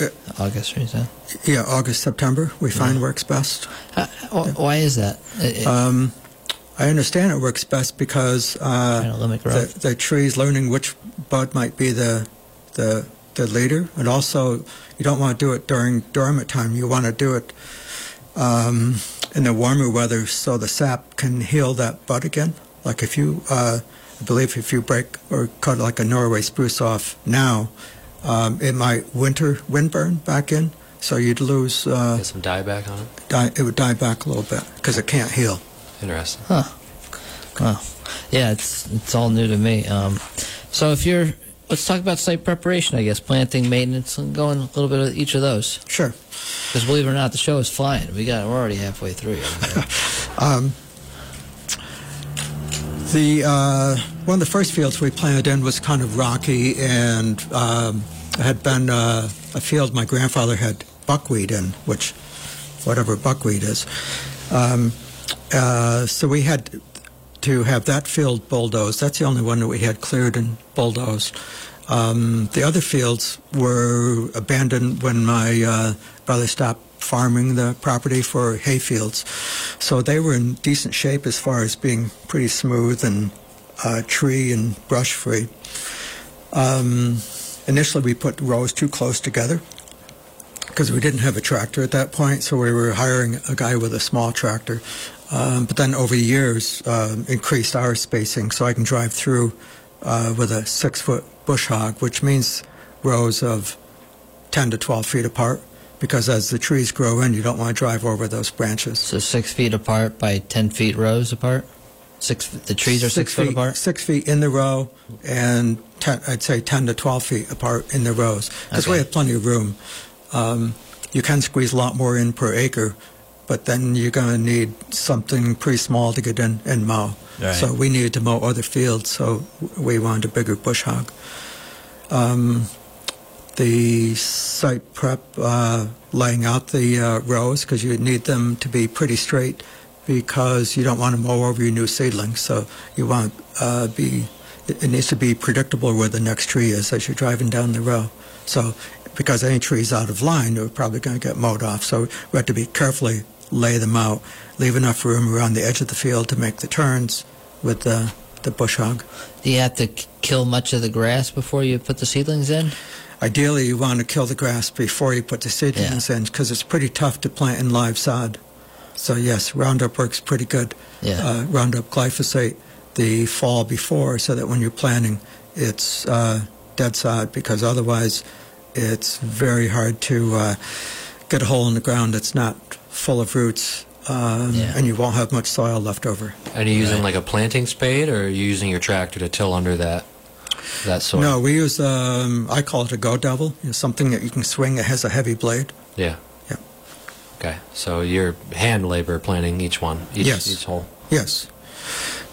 Uh, August, you said? Yeah, August, September, we find Yeah. works best. Uh, Why is that? It- it- Um, I understand it works best because uh, Trying to limit the, the tree's learning which bud might be the, the, the leader. And also, you don't want to do it during dormant time. You want to do it um, in the warmer weather so the sap can heal that bud again. Like if you, uh, I believe if you break or cut like a Norway spruce off now, um, it might winter wind burn back in. So you'd lose, uh, Get some dieback on it. die, it would die back a little bit because it can't heal. Interesting. Wow. Yeah, it's it's all new to me. Um, so if you're, let's talk about site preparation. I guess planting, maintenance, and going a little bit of each of those. Sure. Because believe it or not, the show is flying. We got we're already halfway through. Um, the uh, one of the first fields we planted in was kind of rocky and um, had been uh, a field my grandfather had buckwheat in, which whatever buckwheat is. Um, uh, so we had to have that field bulldozed. That's the only one that we had cleared and bulldozed. Um, the other fields were abandoned when my uh, brother stopped farming the property for hay fields. So they were in decent shape as far as being pretty smooth and uh, tree and brush free. Um, initially, we put rows too close together because we didn't have a tractor at that point, so we were hiring a guy with a small tractor. Um, but then over the years, um increased our spacing so I can drive through uh, with a six foot bush hog, which means rows of 10 to 12 feet apart. Because as the trees grow in, you don't want to drive over those branches. so six feet apart by ten feet rows apart. Six. The trees are six, foot feet, apart. Six feet in the row, and ten, I'd say 10 to 12 feet apart in the rows. Because we have plenty of room. Um, you can squeeze a lot more in per acre, but then you're going to need something pretty small to get in and mow. Right. So we needed to mow other fields, so we wanted a bigger bush hog. Um, the site prep, uh, laying out the uh, rows, because you need them to be pretty straight because you don't want to mow over your new seedlings. So you want uh, be it needs to be predictable where the next tree is as you're driving down the row. So because any trees out of line, they're probably going to get mowed off. So we have to be carefully lay them out, leave enough room around the edge of the field to make the turns with the the bush hog. Do you have to kill much of the grass before you put the seedlings in? Ideally, you want to kill the grass before you put the seedlings in because it's pretty tough to plant in live sod. So yes, Roundup works pretty good. Yeah. Uh, Roundup glyphosate the fall before so that when you're planting, it's uh, dead sod because otherwise it's very hard to uh, get a hole in the ground that's not full of roots um, Yeah. and you won't have much soil left over. Are you using Right. like a planting spade, or are you using your tractor to till under that that soil? No, we use, um, I call it a go devil, you know, something that you can swing that has a heavy blade. Yeah. Yeah. Okay, so you're hand labor planting each one, each, Yes. each hole. Yes.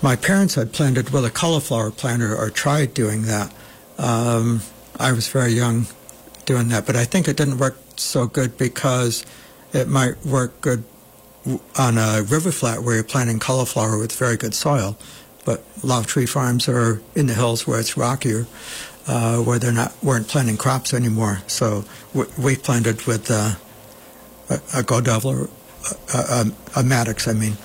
My parents had planted with a cauliflower planter or tried doing that. Um, I was very young doing that, but I think it didn't work so good because it might work good on a river flat where you're planting cauliflower with very good soil. But a lot of tree farms are in the hills where it's rockier, uh, where they're not weren't planting crops anymore. So we, we planted with uh, a, a go devil or a, a, a mattock, I mean.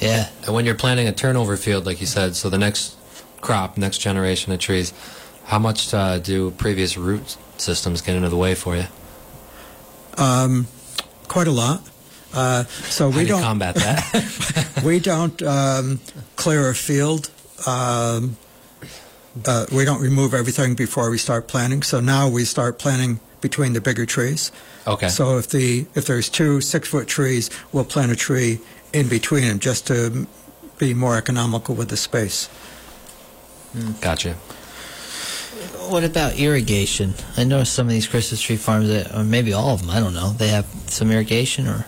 Yeah. And when you're planting a turnover field, like you said, so the next crop, next generation of trees, how much uh, do previous root systems get into the way for you? Um, quite a lot. Uh, so How we do don't combat that? we don't um, clear a field. Um, uh, we don't remove everything before we start planting. So now we start planting between the bigger trees. okay. So if the if there's two six foot trees, we'll plant a tree in between them just to be more economical with the space. Gotcha. What about irrigation? I know some of these Christmas tree farms, that, or maybe all of them, I don't know, they have some irrigation or.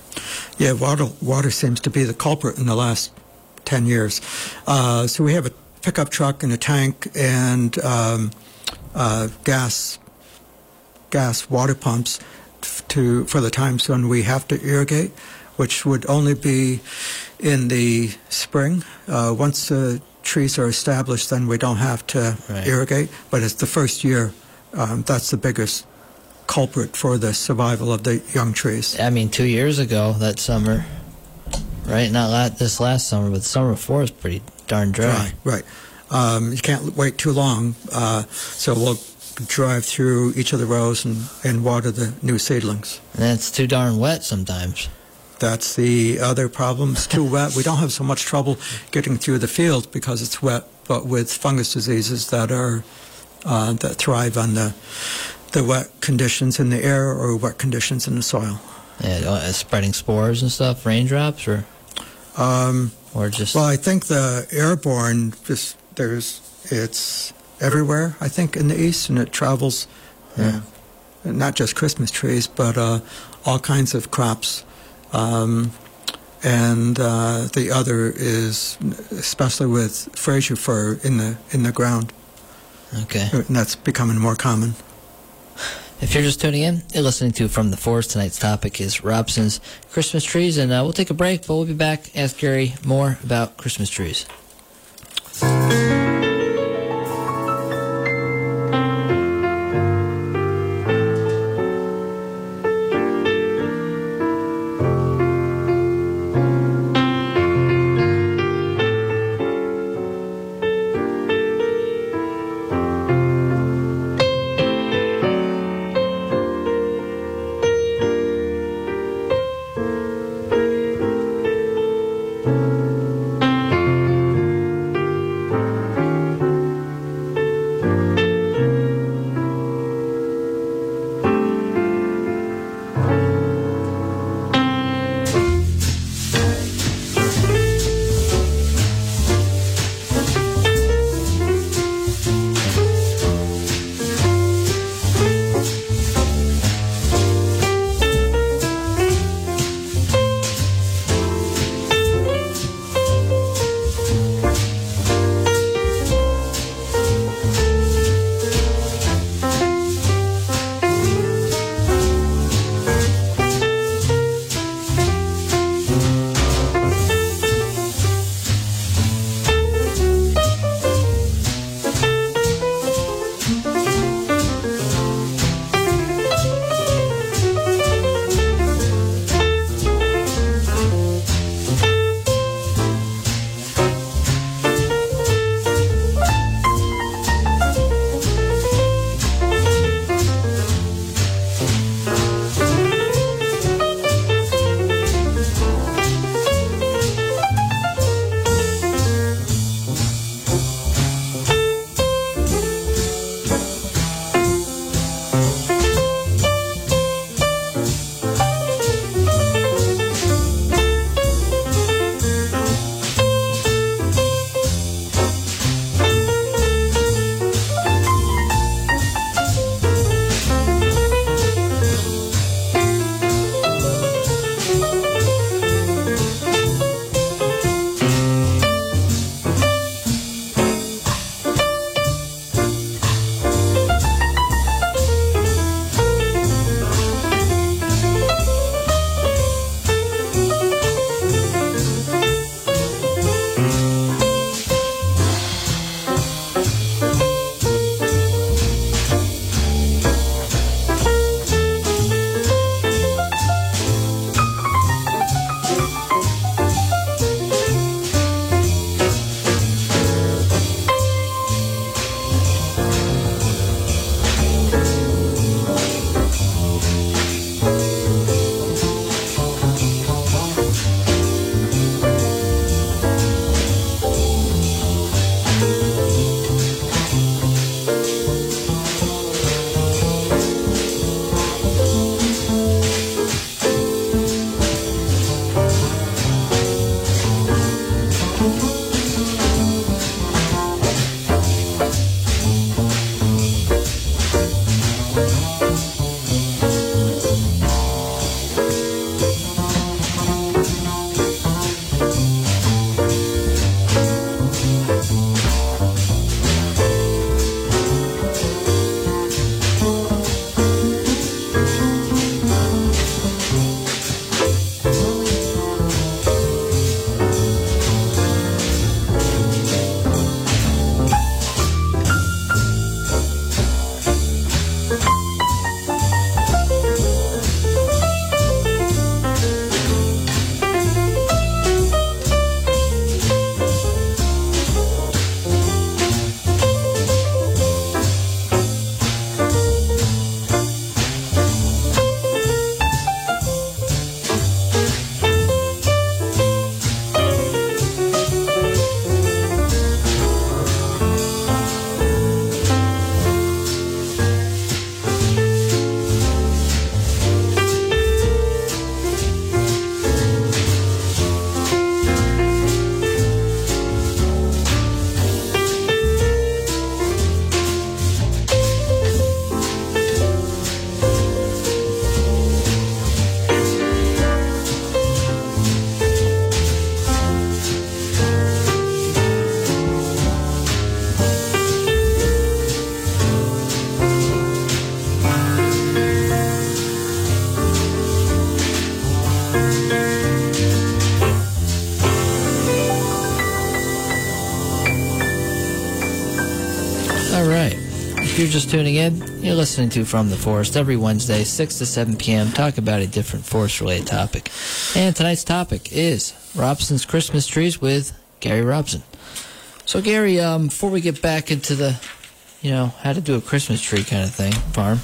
Yeah, water water seems to be the culprit in the last ten years. Uh, so we have a pickup truck and a tank and um, uh, gas gas water pumps to for the times when we have to irrigate, which would only be in the spring. Uh, once the trees are established, then we don't have to Right. irrigate. But it's the first year um, that's the biggest culprit for the survival of the young trees. I mean, two years ago that summer, right? Not la- this last summer, but the summer before is pretty darn dry. Right, right. Um, you can't wait too long, uh, so we'll drive through each of the rows and, and water the new seedlings. And it's too darn wet sometimes. That's the other problem. It's too wet. We don't have so much trouble getting through the field because it's wet, but with fungus diseases that are uh, that thrive on the the wet conditions in the air or wet conditions in the soil. Yeah, uh, spreading spores and stuff, raindrops, or Um, or just well, I think the airborne just there's it's everywhere. I think in the east, and it travels. Yeah. uh, not just Christmas trees, but uh, all kinds of crops. Um, and uh, the other is especially with Fraser fir in the in the ground, okay. and that's becoming more common. If you're just tuning in, you're listening to From the Forest. Tonight's topic is Robson's Christmas trees, and uh, we'll take a break, but we'll be back. Ask Gary more about Christmas trees. You're just tuning in, you're listening to From the Forest every Wednesday, 6 to 7 p.m. Talk about a different forest-related topic. And tonight's topic is Robson's Christmas trees with Gary Robson. So, Gary, um, before we get back into the, you know, how to do a Christmas tree kind of thing, farm,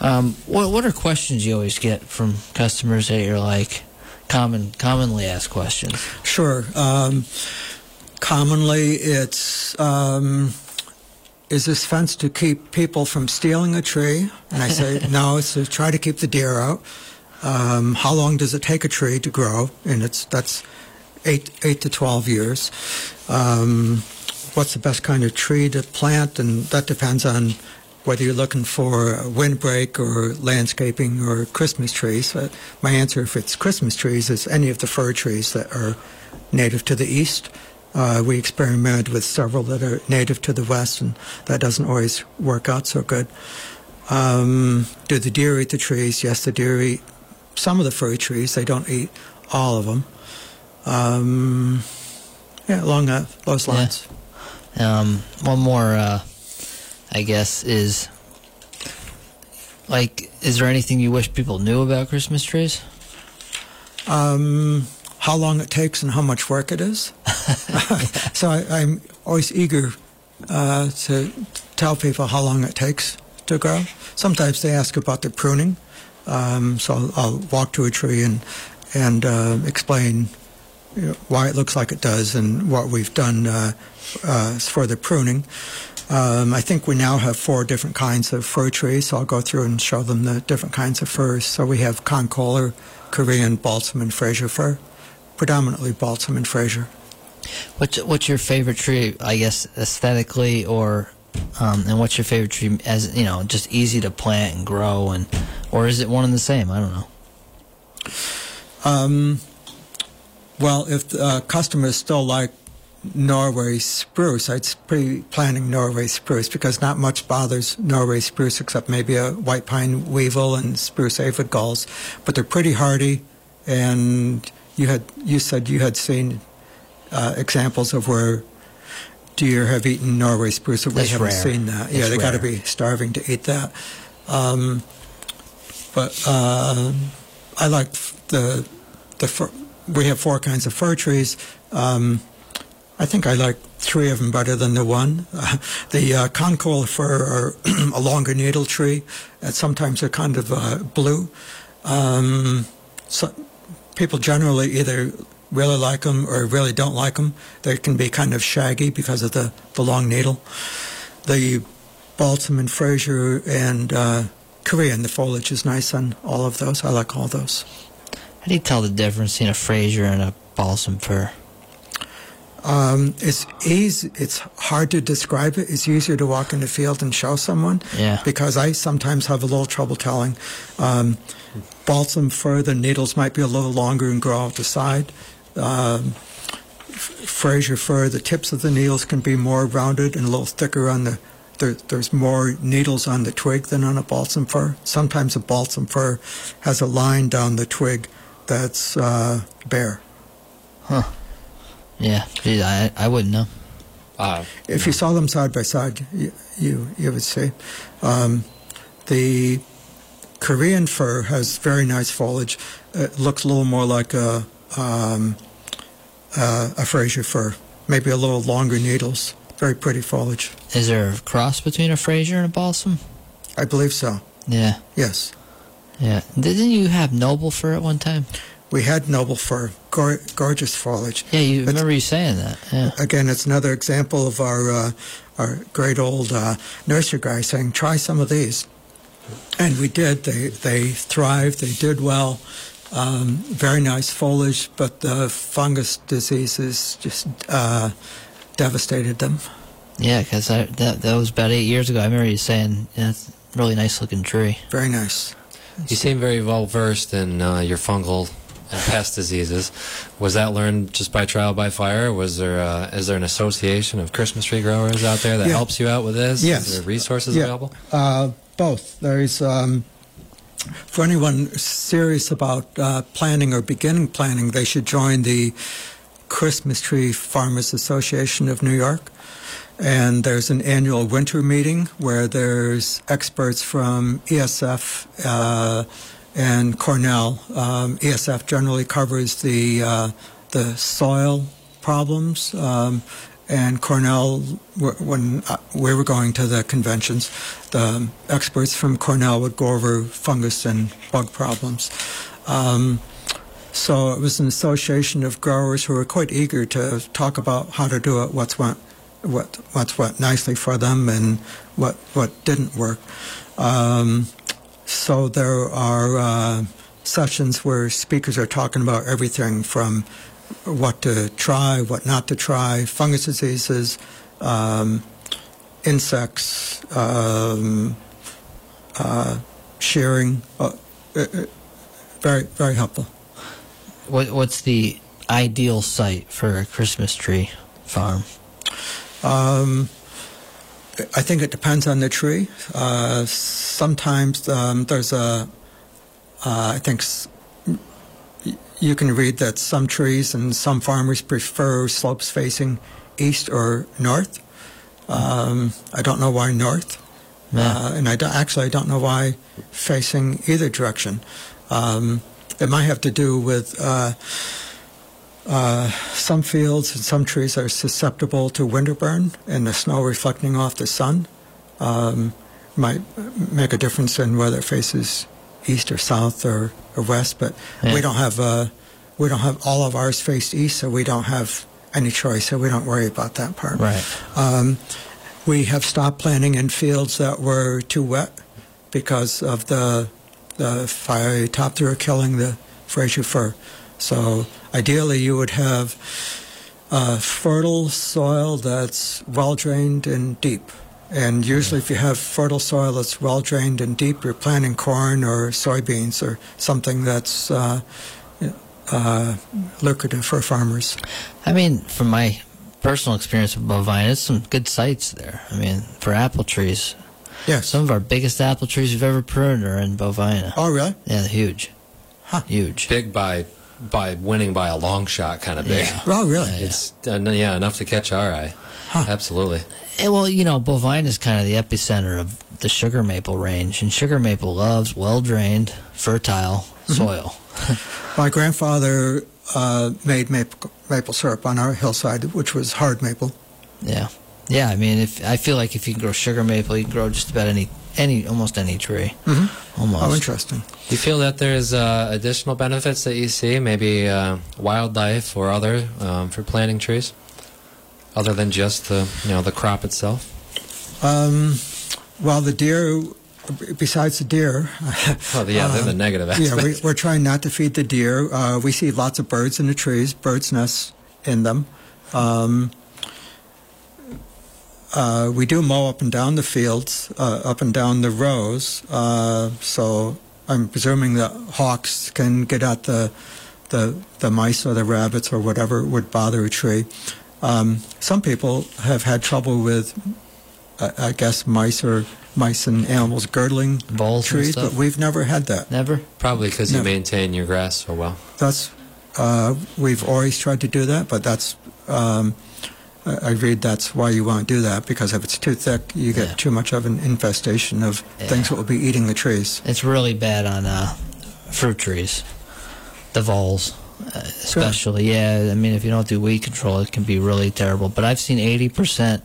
um, what what are questions you always get from customers that you're like common commonly asked questions? Sure. Um, commonly, it's um, is this fence to keep people from stealing a tree? And I say, no, it's to try to keep the deer out. Um, how long does it take a tree to grow? And it's that's eight eight to twelve years. Um, what's the best kind of tree to plant? And that depends on whether you're looking for a windbreak or landscaping or Christmas trees. Uh, my answer, if it's Christmas trees, is any of the fir trees that are native to the east. Uh, we experimented with several that are native to the west, and that doesn't always work out so good. Um, do the deer eat the trees? Yes, the deer eat some of the fir trees. They don't eat all of them. Um, yeah, along uh, those lines. Yeah. Um, one more, uh, I guess, is like, is there anything you wish people knew about Christmas trees? Um, how long it takes and how much work it is. so I, I'm always eager uh, to tell people how long it takes to grow. Sometimes they ask about the pruning, um, so I'll, I'll, walk to a tree and and uh, explain you know, why it looks like it does and what we've done uh, uh for the pruning. Um, I think we now have four different kinds of fir trees, so I'll go through and show them the different kinds of firs. So we have concolor, Korean balsam, and Fraser fir, predominantly balsam and Fraser. What's what's your favorite tree? I guess aesthetically, or um, and what's your favorite tree as you know, just easy to plant and grow, and or is it one and the same? I don't know. Um, well, if uh, customers still like Norway spruce, I'd be planting Norway spruce because not much bothers Norway spruce except maybe a white pine weevil and spruce aphid galls, but they're pretty hardy. And you had you said you had seen uh, examples of where deer have eaten Norway spruce. We That's haven't rare. seen that. Yeah, they got to be starving to eat that. Um, but uh, I like the the fir, we have four kinds of fir trees. Um, I think I like three of them better than the one. Uh, the uh, concolor fir are a longer needle tree, and sometimes they're kind of uh, blue. Um, so people generally either really like them or really don't like them. They can be kind of shaggy because of the, the long needle. The balsam and Fraser and uh, Korean, the foliage is nice on all of those. I like all those. How do you tell the difference between a Fraser and a balsam fir? Um, it's easy. It's hard to describe it. It's easier to walk in the field and show someone. Yeah. Because I sometimes have a little trouble telling. Um, balsam fir, the needles might be a little longer and grow out the side. Um, Fraser fir, the tips of the needles can be more rounded and a little thicker on the. There, there's more needles on the twig than on a balsam fir. Sometimes a balsam fir has a line down the twig that's uh, bare. Yeah, gee, I I wouldn't know. Uh, If you saw them side by side, you you, you would see. Um, the Korean fir has very nice foliage. It looks a little more like a um, uh, a Fraser fir, maybe a little longer needles. Very pretty foliage. Is there a cross between a Fraser and a balsam? I believe so. Yeah, Yes, yeah. Didn't you have noble fir at one time? we had noble fir, gor- gorgeous foliage. Yeah, you It's- remember you saying that. Yeah. Again, it's another example of our uh, our great old uh, nursery guy saying, "Try some of these," and we did. They they thrived. They did well. Um, very nice foliage, but the fungus diseases just uh, devastated them. Yeah, because that that was about eight years ago. I remember you saying yeah, it's a really nice looking tree. Very nice. you seem very well versed in uh, your fungal and pest diseases. Was that learned just by trial by fire? Was there uh, is there an association of Christmas tree growers out there that Yeah. helps you out with this? Yes. Is there resources Yeah. available? Uh, both. There's um, for anyone serious about uh, planning or beginning planning, they should join the Christmas Tree Farmers Association of New York. and there's an annual winter meeting where there's experts from ESF uh, and Cornell. Um, ESF generally covers the uh, the soil problems, um, and Cornell, when uh, we were going to the conventions, the experts from Cornell would go over fungus and bug problems. Um, so it was an association of growers who were quite eager to talk about how to do it, what's went, what what's went nicely for them, and what what didn't work. Um, so there are uh, sessions where speakers are talking about everything from what to try, what not to try, fungus diseases, um, insects, um, uh, shearing. Uh, uh, very very helpful. What, what's the ideal site for a Christmas tree farm? Um, I think it depends on the tree. Uh, sometimes um, there's a, uh, I think s- you can read that some trees and some farmers prefer slopes facing east or north. Um, I don't know why north, Yeah. uh, and I actually I don't know why facing either direction. Um, it might have to do with uh, some fields and some trees are susceptible to winter burn and the snow reflecting off the sun um, might make a difference in whether it faces east or south or, or west. But Yeah. we don't have uh, we don't have all of ours faced east, so we don't have any choice. So we don't worry about that part. Right. Um, we have stopped planting in fields that were too wet because of the the Phytophthora killing the Fraser fir. So ideally, you would have uh, fertile soil that's well drained and deep. And usually, if you have fertile soil that's well drained and deep, you're planting corn or soybeans or something that's uh, uh, lucrative for farmers. I mean, from my personal experience with Bovina, it's some good sites there. I mean, for apple trees, Yes. some of our biggest apple trees we've ever pruned are in Bovina. oh, really? Yeah, they're huge. Huh. Huge. Big by by winning by a long shot, kind of big. Yeah. Oh, really? Yeah. It's uh, yeah enough to catch our eye. Absolutely. Eh, well, you know, Bovina is kind of the epicenter of the sugar maple range, and sugar maple loves well drained, fertile Mm-hmm. soil. My grandfather uh, made maple, maple syrup on our hillside, which was hard maple. Yeah, yeah. I mean, if I feel like if you can grow sugar maple, you can grow just about any, any, almost any tree. Mm-hmm. Almost. Oh, interesting. Do you feel that there's uh, additional benefits that you see, maybe uh, wildlife or other, um, for planting trees, other than just the you know the crop itself? Um, well, the deer, besides the deer, Oh, yeah, they're the Um, negative yeah, aspect. we, we're trying not to feed the deer. Uh, we see lots of birds in the trees, birds' nests in them. Um, uh, we do mow up and down the fields, uh, up and down the rows. Uh, so I'm presuming that hawks can get at the, the the mice or the rabbits or whatever would bother a tree. Um, some people have had trouble with, I I guess, mice or mice and animals girdling Voles trees, but we've never had that. Never. Probably because you maintain your grass so well. That's uh, we've always tried to do that, but that's um, I I read that's why you won't do that because if it's too thick, you get Yeah. too much of an infestation of Yeah. things that will be eating the trees. It's really bad on uh, fruit trees, the voles, uh, especially. Yeah, I mean, if you don't do weed control, it can be really terrible. But I've seen eighty percent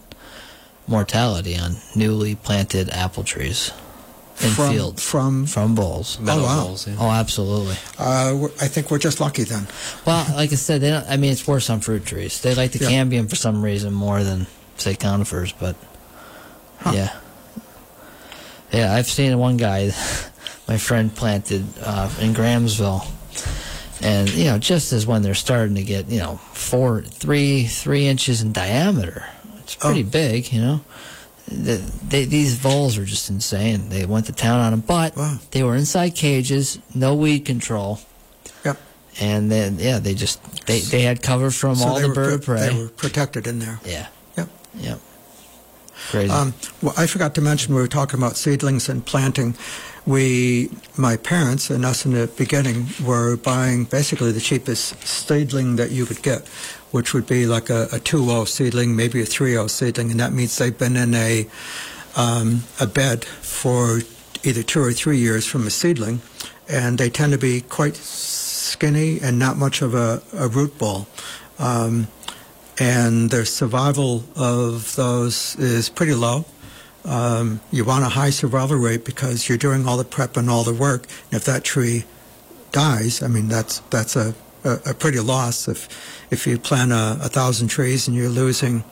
mortality on newly planted apple trees in from, fields From from voles. Meadow wow. voles, yeah. Oh, absolutely. uh, I think we're just lucky then. Well, like I said, they don't, I mean, it's worse on fruit trees. They like the Yeah. cambium for some reason more than say conifers, but Huh. yeah, yeah. I've seen one guy, my friend planted uh, in Grahamsville, and you know, just as when they're starting to get you know four, three, three inches in diameter, it's pretty Oh. big, you know. The, they, these voles are just insane. They went to town on them, but Wow. they were inside cages, no weed control Yep. and then yeah, they just they, they had cover from So all the bird of prey. They were protected in there. Yeah. Yep. Yep. Crazy. Um, well, I forgot to mention we were talking about seedlings and planting. We, my parents, and us in the beginning, were buying basically the cheapest seedling that you could get, which would be like a, a 2-0 seedling, maybe a 3-0 seedling, and that means they've been in a um, a bed for either two or three years from a seedling, and they tend to be quite skinny and not much of a, a root ball. Um, and their survival of those is pretty low. Um, you want a high survival rate because you're doing all the prep and all the work. And if that tree dies, I mean that's that's a, a, a pretty loss. If if you plant a, a thousand trees and you're losing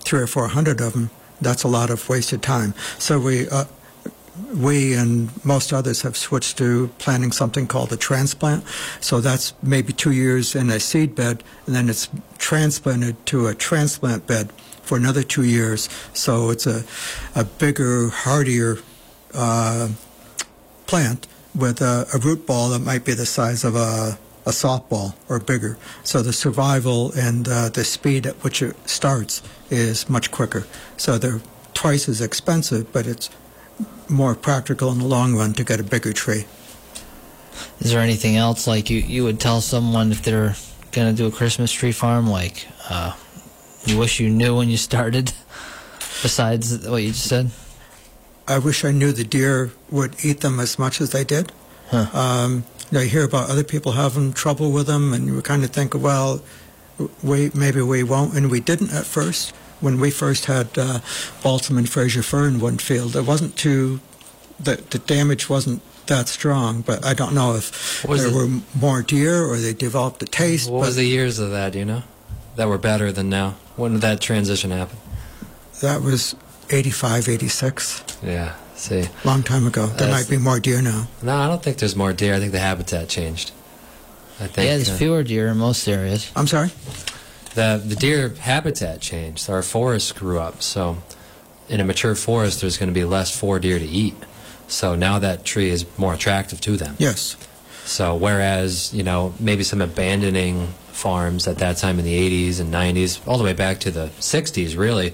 three or four hundred of them, that's a lot of wasted time. So we uh, we and most others have switched to planting something called a transplant. So that's maybe two years in a seed bed, and then it's transplanted to a transplant bed for another two years. So it's a, a bigger, hardier uh, plant with a, a root ball that might be the size of a, a softball or bigger. So the survival and uh, the speed at which it starts is much quicker. So they're twice as expensive, but it's more practical in the long run to get a bigger tree. Is there anything else like you, you would tell someone if they're going to do a Christmas tree farm, like uh, you wish you knew when you started, besides what you just said? I wish I knew the deer would eat them as much as they did. Huh. Um, you, know, you hear about other people having trouble with them, and you kind of think, well, we maybe we won't, and we didn't at first. When we first had uh, balsam and Fraser fir in one field, it wasn't too the, the damage wasn't that strong, but I don't know if there it- were more deer or they developed a taste. What but was the years of that? You know? That were better than now. When did that transition happen? that was 85, 86, Yeah. See, long time ago. There That's- might be more deer now. no, I don't think there's more deer. I think the habitat changed. I think yeah, there's uh, fewer deer in most areas. I'm sorry? the the deer habitat changed. Our forests grew up, so in a mature forest, there's going to be less for deer to eat. So now that tree is more attractive to them. Yes. So whereas you know maybe some abandoning farms at that time in the 80s and 90s, all the way back to the 60s, really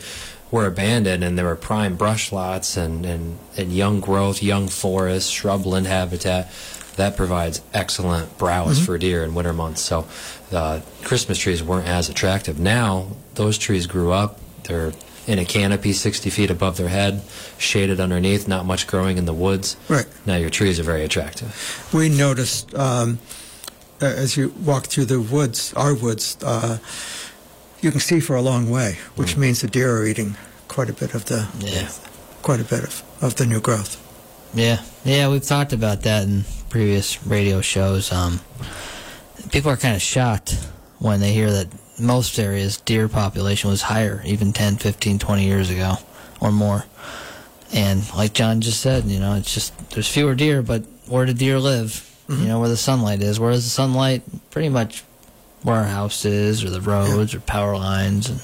were abandoned, and there were prime brush lots and and, and young growth, young forest, shrubland habitat. That provides excellent browse for deer in winter months. So the Christmas trees weren't as attractive. Now those trees grew up. They're in a canopy 60 feet above their head, shaded underneath, not much growing in the woods. Right. Now your trees are very attractive. We noticed um, as you walk through the woods, our woods, uh, you can see for a long way, which means the deer are eating quite a bit of the Yeah. quite a bit of, of the new growth. Yeah, yeah, we've talked about that in previous radio shows. Um, people are kind of shocked when they hear that most areas deer population was higher even 10, 15, 20 years ago or more. And like John just said, you know, it's just there's fewer deer, but where do deer live? You know, where the sunlight is. Where is the sunlight? Pretty much where our house is, or the roads, or power lines, and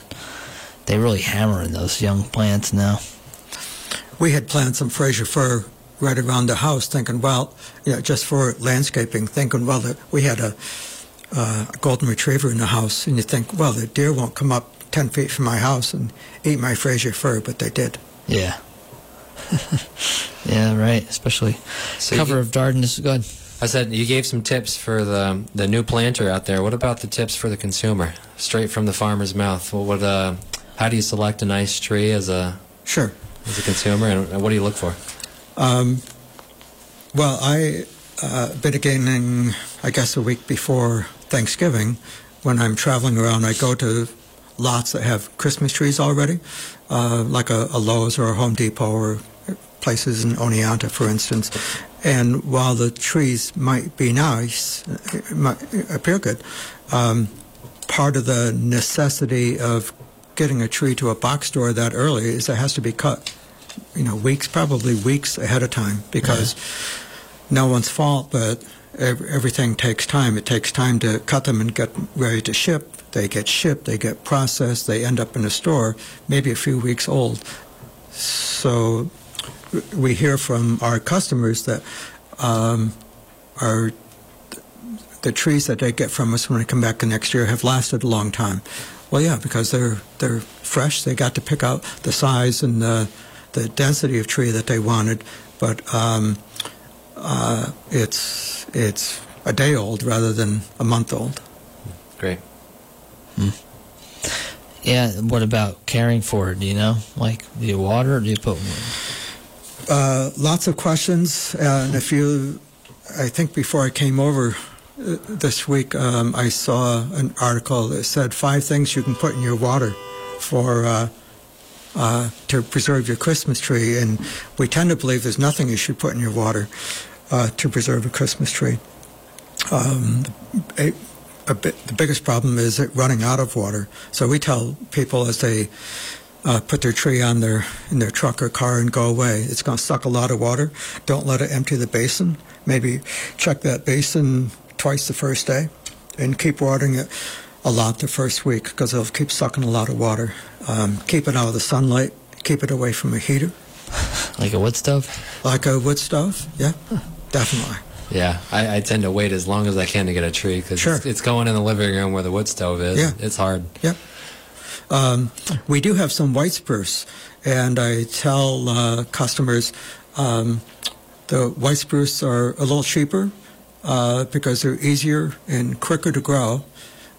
they really hammer in those young plants now. We had planted some Fraser fir right around the house, thinking, well, you know, just for landscaping, thinking, well, that we had a, uh, a golden retriever in the house, and you think, well, the deer won't come up ten feet from my house and eat my Fraser fir, but they did. Yeah. yeah, right. Especially So cover you- of darkness. Is good. I said you gave some tips for the the new planter out there. What about the tips for the consumer, straight from the farmer's mouth? What uh, how do you select a nice tree as a Sure. as a consumer, and what do you look for? Um, well, I uh, beginning, I guess, a week before Thanksgiving, when I'm traveling around, I go to lots that have Christmas trees already, uh, like a, a Lowe's or a Home Depot or places in Oneonta, for instance. And while the trees might be nice, might appear good, um, part of the necessity of getting a tree to a box store that early is it has to be cut you know, weeks, probably weeks ahead of time because no one's fault, but everything takes time. It takes time to cut them and get ready to ship. They get shipped, they get processed, they end up in a store, maybe a few weeks old. So we hear from our customers that um, our the trees that they get from us when they come back the next year have lasted a long time. Well, yeah, because they're they're fresh. They got to pick out the size and the the density of tree that they wanted, but um, uh, it's it's a day old rather than a month old. Great. Yeah. What about caring for it? Do you know? Like, do you water? Or do you put? Uh, lots of questions, and if you, I think before I came over uh, this week, um, I saw an article that said five things you can put in your water for uh, uh, to preserve your Christmas tree, and we tend to believe there's nothing you should put in your water uh, to preserve a Christmas tree. Um, a, a bit, the biggest problem is it running out of water. So we tell people as they uh, put their tree on their in their truck or car and go away. It's going to suck a lot of water. Don't let it empty the basin. Maybe check that basin twice the first day, and keep watering it a lot the first week because it'll keep sucking a lot of water. Um, keep it out of the sunlight. Keep it away from a heater, Like a wood stove? like a wood stove. Yeah, definitely. Yeah, I, I tend to wait as long as I can to get a tree because Sure. it's, it's going in the living room where the wood stove is. Yeah. It's hard. Um, we do have some white spruce, and I tell uh, customers um, the white spruce are a little cheaper uh, because they're easier and quicker to grow,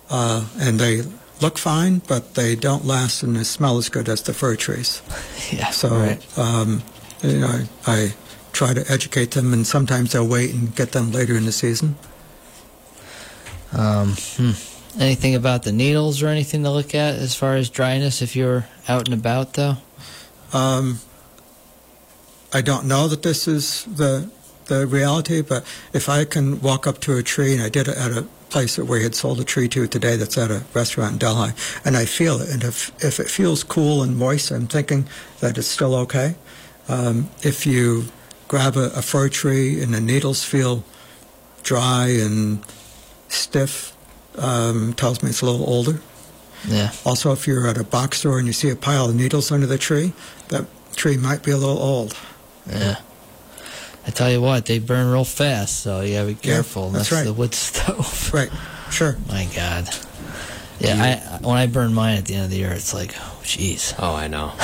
uh, and they look fine, but they don't last and they smell as good as the fir trees. Yeah. So, right. um, you know, I, I try to educate them, and sometimes they'll wait and get them later in the season. Um, hmm. Anything about the needles or anything to look at as far as dryness if you're out and about though? Um, I don't know that this is the the reality, but if I can walk up to a tree, and I did it at a place that we had sold a tree to today that's at a restaurant in Delhi, and I feel it, and if if it feels cool and moist, I'm thinking that it's still okay. Um, if you grab a, a fir tree and the needles feel dry and stiff, um, tells me it's a little older. Yeah. Also, if you're at a box store and you see a pile of needles under the tree, that tree might be a little old. Yeah. I tell you what, they burn real fast, so you gotta be careful. that's That's right. the wood stove. Right. Sure. My God. Yeah, I when I burn mine at the end of the year, it's like, oh, jeez. Oh, I know.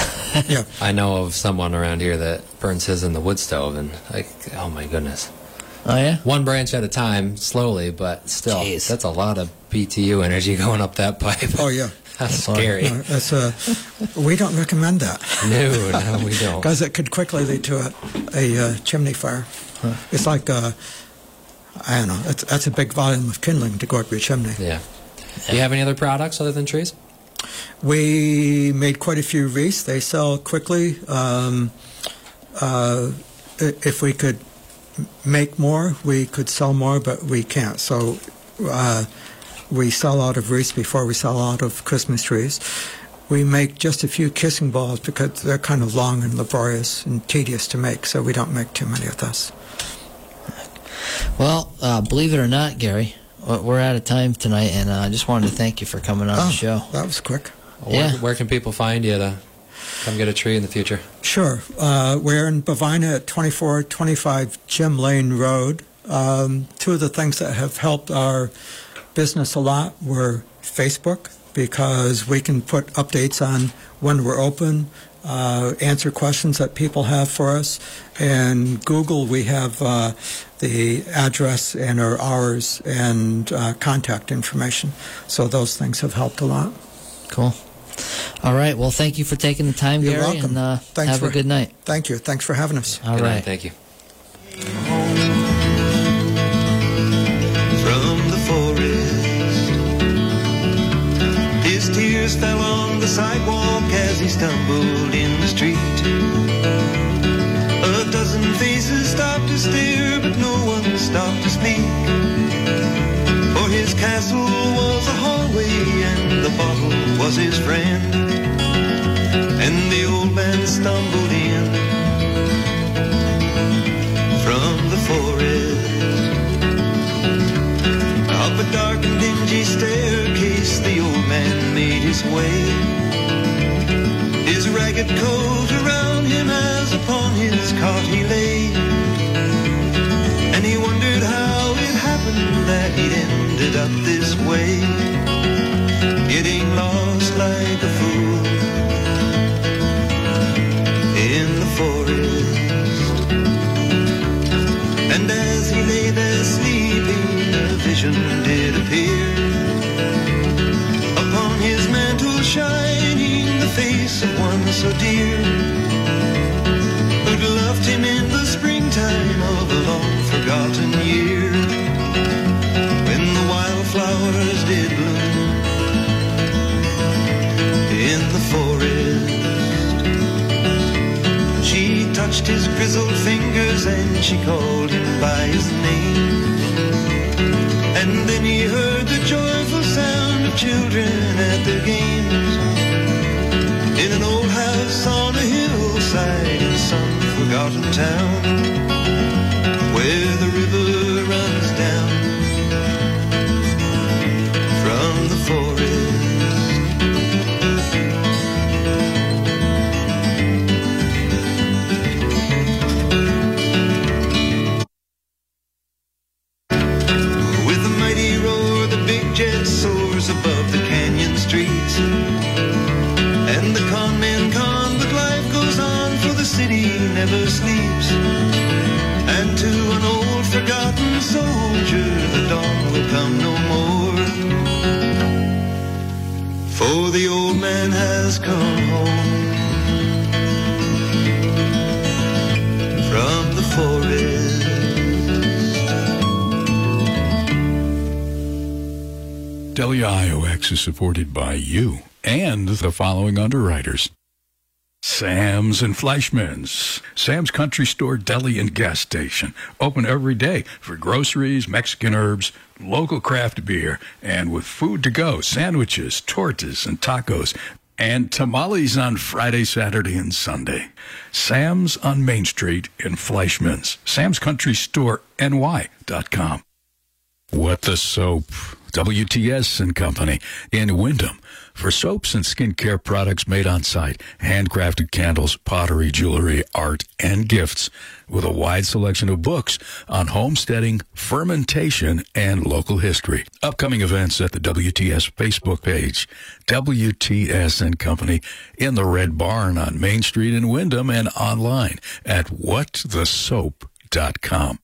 Yeah. I know of someone around here that burns his in the wood stove, and like, oh my goodness. Oh yeah. One branch at a time, slowly, but still, Jeez. that's a lot of BTU energy going up that pipe. Oh yeah. that's scary. Uh, that's uh, we don't recommend that no, no, we don't. because it could quickly lead to a, a uh, chimney fire. It's like uh, I don't know. That's, that's a big volume of kindling to go up your chimney. Yeah. Do you have any other products other than trees? We made quite a few wreaths. They sell quickly. Um, uh, if we could make more, we could sell more, but we can't. So uh, we sell out of wreaths before we sell out of Christmas trees. We make just a few kissing balls because they're kind of long and laborious and tedious to make, so we don't make too many of those. Well, uh, believe it or not, Gary, we're out of time tonight, and uh, I just wanted to thank you for coming on Oh, the show. that was quick. Where, Yeah. where can people find you to come get a tree in the future? Sure. Uh, we're in Bovina at 2425 Jim Lane Road. Um, two of the things that have helped our business a lot were Facebook, because we can put updates on when we're open, uh, answer questions that people have for us. And Google, we have uh, the address and our hours and uh, contact information. So those things have helped a lot. Cool. All right. Well, thank you for taking the time, You're Gary, welcome. and uh, Thanks have a good night. Thank you. Thanks for having us. All Good right. night. Thank you. from the forest. His tears fell on the sidewalk as he stumbled in the street. A dozen faces stopped to stare, but no one stopped to speak. For his castle was a hallway, and the bottle was his friend. And the old man stumbled in from the forest. Up a dark and dingy staircase, the old man made his way. His ragged coat around him as upon his cot he grizzled fingers and she called him by his name. And then he heard the joyful sound of children at their games. In an old house on a hillside in some forgotten town. Supported by you and the following underwriters. Sam's and Fleischmann's. Sam's Country Store Deli and Gas Station. Open every day for groceries, Mexican herbs, local craft beer, and with food to go, sandwiches, tortas, and tacos, and tamales on Friday, Saturday, and Sunday. Sam's on Main Street in Fleischmann's. Sam's Country Store NY.com. What the Soap, WTS and Company in Windham. For soaps and skincare products made on site, handcrafted candles, pottery, jewelry, art, and gifts, with a wide selection of books on homesteading, fermentation, and local history. Upcoming events at the WTS Facebook page, WTS and Company in the Red Barn on Main Street in Windham and online at whatthesoap.com.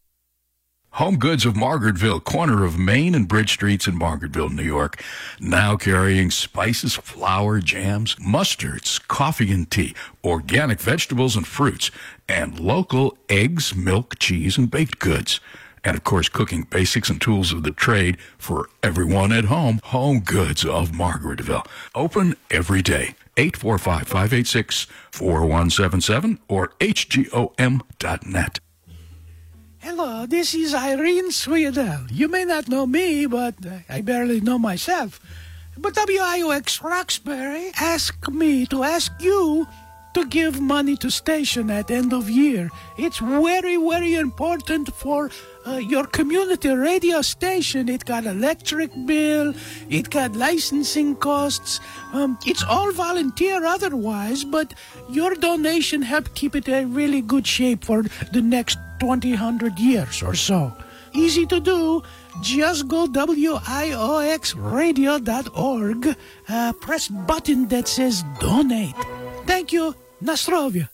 Home Goods of Margaretville, corner of Main and Bridge Streets in Margaretville, New York, now carrying spices, flour, jams, mustards, coffee and tea, organic vegetables and fruits, and local eggs, milk, cheese, and baked goods. And of course, cooking basics and tools of the trade for everyone at home. Home Goods of Margaretville. Open every day. 845 586 4177 or hgom.net. Hello, this is Irene Swedel. You may not know me, but I barely know myself. But WIOX Roxbury asked me to ask you to give money to station at end of year. It's very, very important for uh, your community radio station. It got electric bill, it got licensing costs. Um, it's all volunteer otherwise, but your donation help keep it in really good shape for the next 20, 100 years or so. Easy to do. Just go wioxradio.org, uh, press button that says donate. Thank you. Nastrovia.